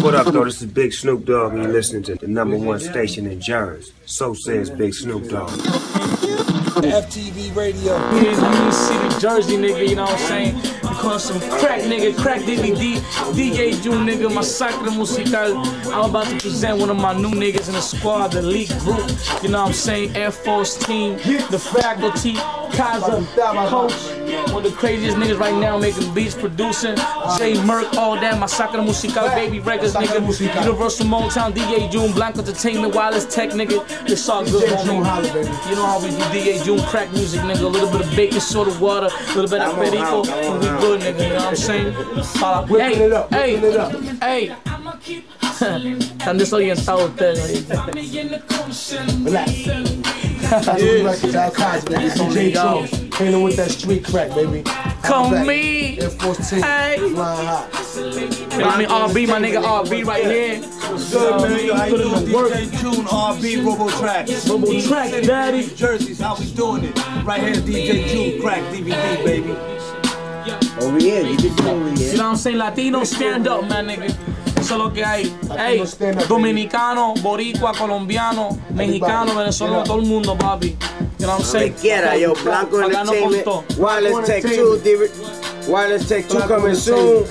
What up, though? This is Big Snoop Dogg, and you're listening to the number one station in Jersey. So says Big Snoop Dogg. FTV Radio. You see the Jersey nigga, you know what I'm saying? You call some crack nigga, crack DVD, DJ June nigga, Masacre Musical. I'm about to present one of my new niggas in the squad, the League Group. You know what I'm saying? Air Force team, the faculty, Kaza, coach. One of the craziest niggas right now making beats, producing. J Merck, all that, my Masacre Musical, Baby Records nigga, Universal Motown, DJ June, Blank Entertainment, Wireless Tech nigga. It's all good, homie. You know how we do DJ June crack music, nigga. A little bit of baking soda water, a little bit of perico, and we good, nigga. You know what I'm saying? Holla. Whipping Hey, it up, hey, it up. hey. Están desorientados ustedes. Relax. Kazu Records, Al Kazi, baby. DJ Yo. Hanging with that street crack, baby. Call me. Air Force Team. Hey. Flying hot. You know what I mean? RB, my nigga RB right here. Good man, yo, how you Put in doing? the work. DJ June, RB, Robo Tracks. Robo Track, daddy. Jerseys, how we doing it? Right here, DJ June, crack DVD, baby. Over here, you can do over You here. know what I'm saying? Latino stand up, man, nigga. Eso es lo que hay. Hey, dominicano, boricua, colombiano, mexicano, venezolano, todo el mundo, papi. You know what I'm saying? Quiera, yo, Blanco Entertainment. Wireless Tech 2, Divi- Wireless Tech 2 coming soon.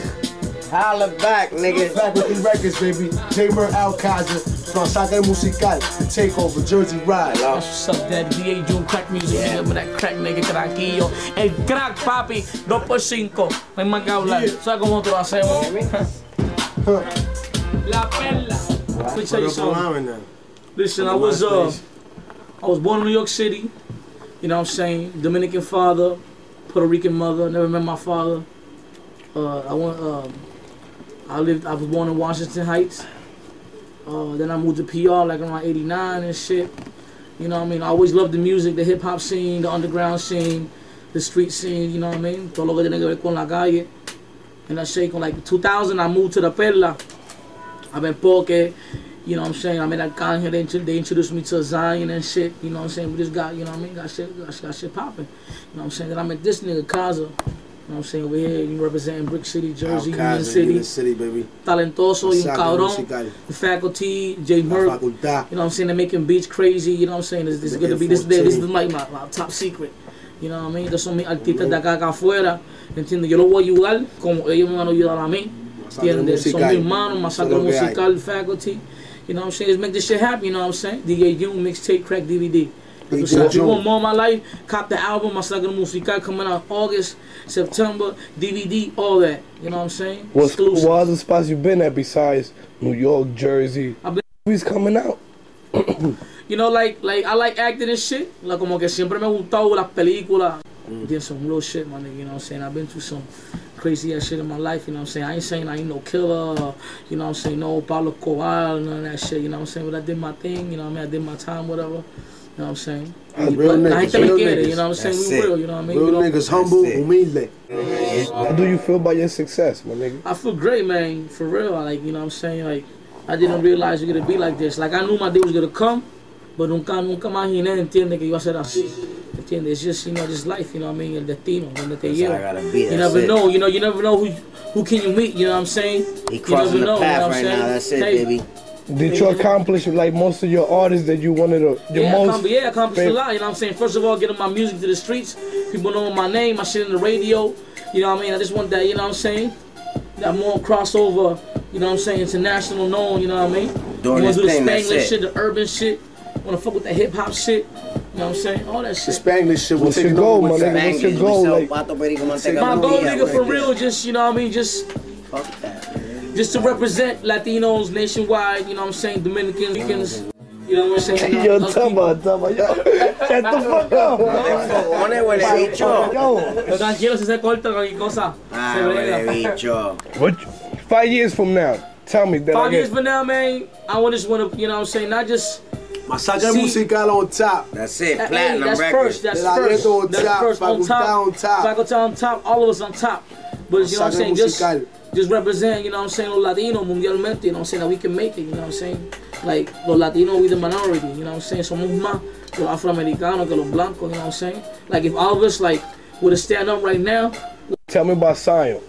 Holla back, nigga. Faculty Records, baby. J Mer Al Kazi. Masacre Musical. The Takeover. Jersey Ride. What's up, daddy? DA June, crack music, nigga, with that crack nigga, craquillo. El crack, papi, 2 por 5 No hay más que hablar. ¿Sabes cómo te lo hacemos? La perla. Let me tell you something. Listen, I was uh, I was born in New York City. You know what I'm saying? Dominican father, Puerto Rican mother. Never met my father. Uh, I went. Um, I lived. I was born in Washington Heights. Uh, then I moved to PR like around '89 and shit. You know what I mean? I always loved the music, the hip hop scene, the underground scene, the street scene. You know what I mean? Todo lo que tiene que ver con la calle. And I shake on like 2000. I moved to the Perla. I've been poke. You know what I'm saying? I met Arcangel, they, intro- they introduced me to Zion and shit. You know what I'm saying? We just got, you know what I mean? Got shit, got, got shit popping. You know what I'm saying? Then I met this nigga, Kaza. You know what I'm saying? Over here, you representing Brick City, Jersey, Union City. Union City, baby. Talentoso, y un cabrón. The faculty, J La Merck. You know what I'm saying? They're making beats crazy. You know what I'm saying? This, this is gonna be this. Air This is like my, my top secret. You know what I mean? Estos son mis artistas de acá, acá afuera. ¿Entiendes? Yo los voy a ayudar como ellos me van a ayudar a mí. ¿Entiendes? Son mis hermanos, Masacre Eso es lo que hay. Musical, faculty. You know what I'm saying? Let's make this shit happen. You know what I'm saying? DJ June, mixtape, crack, DVD. DJ So if you want more of my life, cop the album, Masacre Musical, coming out August, September, DVD, all that. You know what I'm saying? What, Exclusive. what other spots you've been at besides New York, Jersey? I've been- Movies coming out. You know, like, like I like acting and shit. Like, como que siempre me gustado las películas. Mm. Did some real shit, my nigga. You know what I'm saying? I've been through some crazy ass shit in my life. You know what I'm saying? I ain't saying I ain't no killer. You know what I'm saying? No Pablo Coal, none of that shit. You know what I'm saying? But I did my thing. You know what I mean? I did my time, whatever. You know what I'm saying? That's But real la niggas, gente me real quiere, niggas. You know what I'm saying? That's we it. real. You know what I mean? Real You know? niggas humble, it. humilde. How do you feel about your success, my nigga? I feel great, man. For real. Like, you know what I'm saying? Like, I didn't realize it was gonna be like this. Like, I knew my day was gonna come, but nunca, nunca imaginé, entiende, que iba a ser así. Entiende? It's just, you know, just life, you know what I mean? El destino, donde te That's how I lleva. gotta be. You never it. know, you know, you never know who who can you meet, you know what I'm saying? He You crossing never know, the path you know right saying? now. That's it, Hey, baby. Did you accomplish like most of your artists that you wanted to? Your Yeah, I most accomplished, yeah, I accomplished a lot. You know what I'm saying? First of all, getting my music to the streets. People knowing my name, my shit in the radio. You know what I mean? I just want that, you know what I'm saying? That more crossover, you know what I'm saying? International known, you know what I mean? Doing wanna do the thing, that's Spanglish shit, the urban shit. Wanna fuck with the hip hop shit. You know what I'm saying? All that shit. The shit. Spanglish shit What's your goal, over my nigga? What's your goal, we sell like- Pato Perico Manteca My goal, nigga, for real, just, you know what I mean? Just Fuck that. man. Just to represent Latinos nationwide, you know what I'm saying? Dominicans, you know what I'm saying? Yo, Us tell people. me, tell me, yo, shut the fuck up. Cojones, huele bicho. Yo, tranquilo, si se corta cualquier cosa, Ah, huele bicho. what? Five years from now, tell me that I Five years from now, man, I want just want to, you know what I'm saying, not just, Masacre Musical on top. That's it. hey, Platinum that's record. first, that's De la first, on that's top, first, on Facultad top, on top. Facultad on top, all of us on top. But you know what I'm saying, Musical. just represent, you know what I'm saying, los Latinos mundialmente, you know what I'm saying, that we can make it, you know what I'm saying. Like, los Latinos, we the minority, you know what I'm saying, somos más los afroamericanos que los blancos, you know what I'm saying. Like, if all of us, like, would have stand up right now, Tell me about Zion.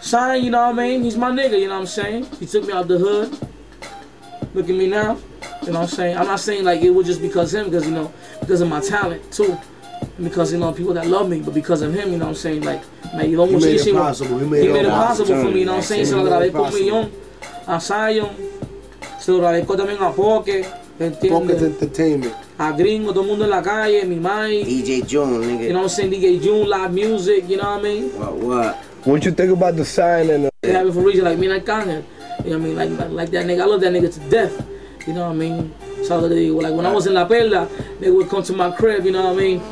Sign, you know what I mean? He's my nigga, you know what I'm saying? He took me out the hood. Look at me now. You know what I'm saying? I'm not saying like it was just because him, because you know, because of my talent too. And because you know people that love me, but because of him, you know what I'm saying? Like, man, you don't He want made to it see what possible. He he made, made it possible for me, you know what I'm saying? Se lo agradezco un millón a Zion. Se lo agradezco también a Poke, Focus ¿entiendes? Entertainment. A Gringo, todo el mundo en la calle, mi mai. DJ June, nigga. You know what I'm saying? DJ June, live music, you know what I mean? What, what? What you think about the sign and the, They have it for a reason, like me and Kanye. You know what I mean? Like, like, like that nigga, I love that nigga to death. You know what I mean? So like, like when I was in La Perla, they would come to my crib, you know what I mean?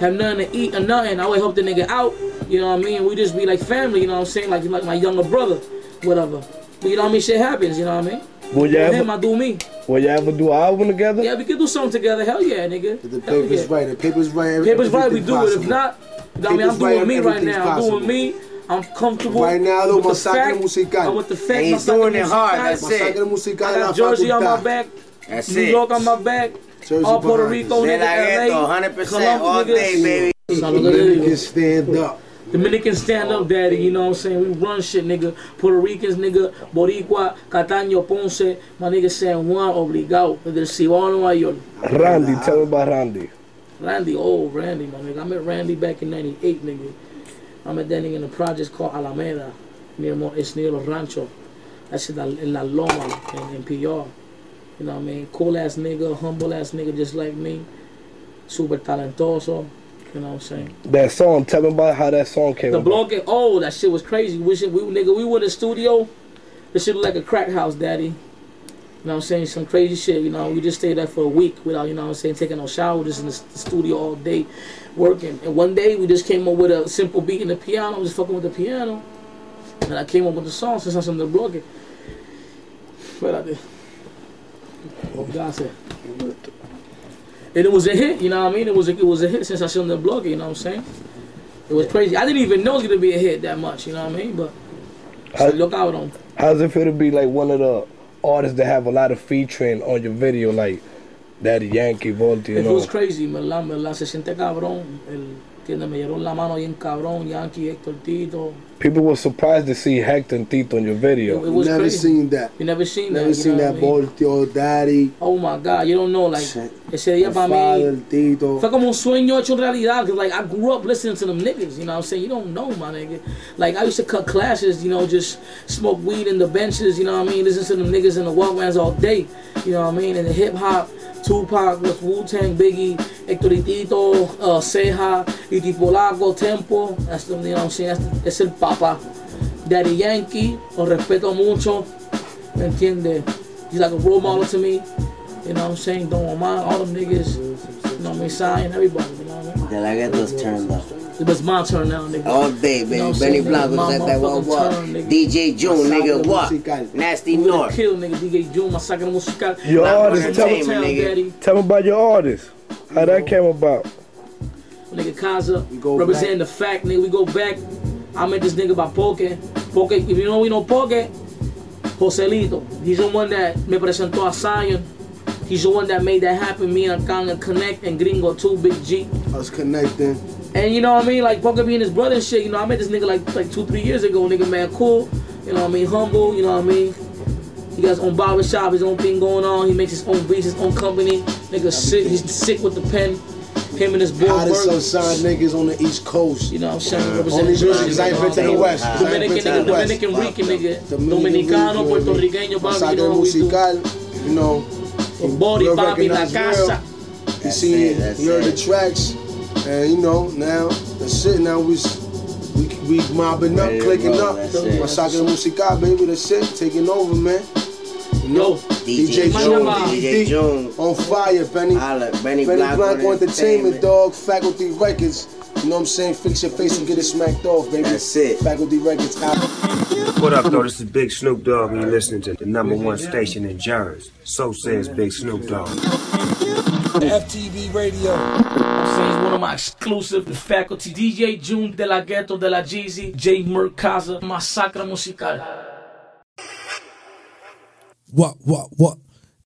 Have nothing to eat or nothing. I would help the nigga out, you know what I mean? We just be like family, you know what I'm saying? Like like my younger brother, whatever. But you know what I mean? Shit happens, you know what I mean? will you With him, ever I do me. will you ever do an album together? Yeah, we can do something together. Hell yeah, nigga. The Hell paper's yeah. right. The paper's right. every- Papers right, we everything's do it. If not, you know what I mean? I'm Papers right, doing me right everything's now. I'm doing me. I'm comfortable. Right now, though, with the fact. Musical. I'm with the fact. And he's doing it hard, that's it. I got Jersey on my back. That's New it. York on my back. Jersey all Puerto Rico, De nigga, la LA. 100% Columbus, all day, baby. So look at it. Dominican stand up. Dominican stand up daddy, you know what I'm saying? We run shit, nigga. Puerto Ricans, nigga. Boricua, Cataño, Ponce, my nigga San Juan, obligado. Del Cibao, Nueva York. Randy, tell me about Randy. Randy, oh, Randy, my nigga. I met Randy back in 98, nigga. I met that nigga in a project called Alameda. Near, Mo- it's near Los Rancho. That's in La, in La Loma, in, in PR. You know what I mean? Cool ass nigga, humble ass nigga just like me. Super talentoso. You know what I'm saying? That song, tell me about how that song came The blog, oh, that shit was crazy. We, should, we nigga, we were in the studio. This shit like a crack house, daddy. You know what I'm saying? Some crazy shit, you know. We just stayed there for a week without, you know what I'm saying, taking no shower, just in the studio all day working. And one day we just came up with a simple beat in the piano, just fucking with the piano. And I came up with the song since I'm the blog. But I there. And it was a hit, you know what I mean? It was a, it was a hit since I showed the blog, you know what I'm saying? It was crazy. I didn't even know it was gonna be a hit that much, you know what I mean? But so How- look out on. How's it feel to be like one of the artists that have a lot of featuring on your video, like Daddy Yankee, Voltio, It know? was crazy, ¿verdad? ¿verdad? Se siente cabrón. El, ¿entiendes? Me dieron la mano bien cabrón, Yankee, Héctor Tito. People were surprised to see Hector and Tito on your video. it was Never crazy. seen that. You never seen Never that. seen you know that what I mean? Voltio, Daddy, Oh my God, you don't know, like, Shit. ese día el para Father, mí el Tito. fue como un sueño hecho realidad. Cause like I grew up listening to them niggas, you know what I'm saying? You don't know, my nigga. Like I used to cut classes, you know, just smoke weed in the benches, you know what I mean? Listen to them niggas in the Walkmans all day, you know what I mean? And the hip hop, Tupac, with Wu Tang, Biggie, Héctor Tito, uh, Ceja, Iti Polaco, Tempo. That's the, you know I'm saying? Es el papa. Daddy Yankee, lo respeto mucho, ¿me? He's like a role model to me. You know what I'm saying? Don Omar, all them niggas. You know what I mean? Zion everybody. You know what I mean? De la ghetto's turned up. It was my turn now, nigga. All day, You know baby. what I'm Benny saying, Blanco nigga? My said that one motherfucking what? DJ June, nigga, Masacre what? musical. Nasty We would've North. killed, nigga. DJ June, Masacre Musical. Your artist, tell, Entertainment, Town, nigga. daddy. tell me about your artist. How that came about. Nigga Kaza, go representing the fact, nigga. We go back. I met this nigga by Poke. Poke, if you know we know Poke, Joselito. He's the one that me presentó a Zion. He's the one that made that happen. Me and Kanga connect and Gringo too, Big G. Us connecting. And you know what I mean? Like Poker being his brother and shit, you know, I met this nigga like like two, three years ago, nigga man cool, you know what I mean, humble, you know what I mean? He got his own barber shop, his own thing going on, he makes his own beats, his own company. Nigga sick, he's sick with the pen. Him and his boy Hottest Berg, unsigned niggas on the East Coast. you know what I'm saying? Uh, only Representing Jersey, because I ain't been to the West. 'cause I ain't Dominican nigga, the West. Dominican Rican nigga. Dominican Dominicano, Rican, Puerto Riqueño, papi, Masacre you know what we do. musical, you know. Body, real papi, la casa. You see, you heard the tracks, and you know now that's it. Now we s- we we mobbing up, clicking up. that's it. Masacre musical, baby, that's it. Taking over, man. You know, DJ DJ June, DJ June. on fire, Benny. Holla, Benny Benny Blanco Blanco Entertainment, Entertainment. dog. Faculty Records. You know what I'm saying? Fix your face and get it smacked off, baby. That's it. Faculty Records out. What up, though? This is Big Snoop Dogg, and you're listening to the number one station in Jersey. So says Big Snoop Dogg. FTV Radio. I'm saying one of my exclusive faculty. DJ June de la Ghetto de la Jeezy, J Merkaza, Masacre Musical. What, what, what?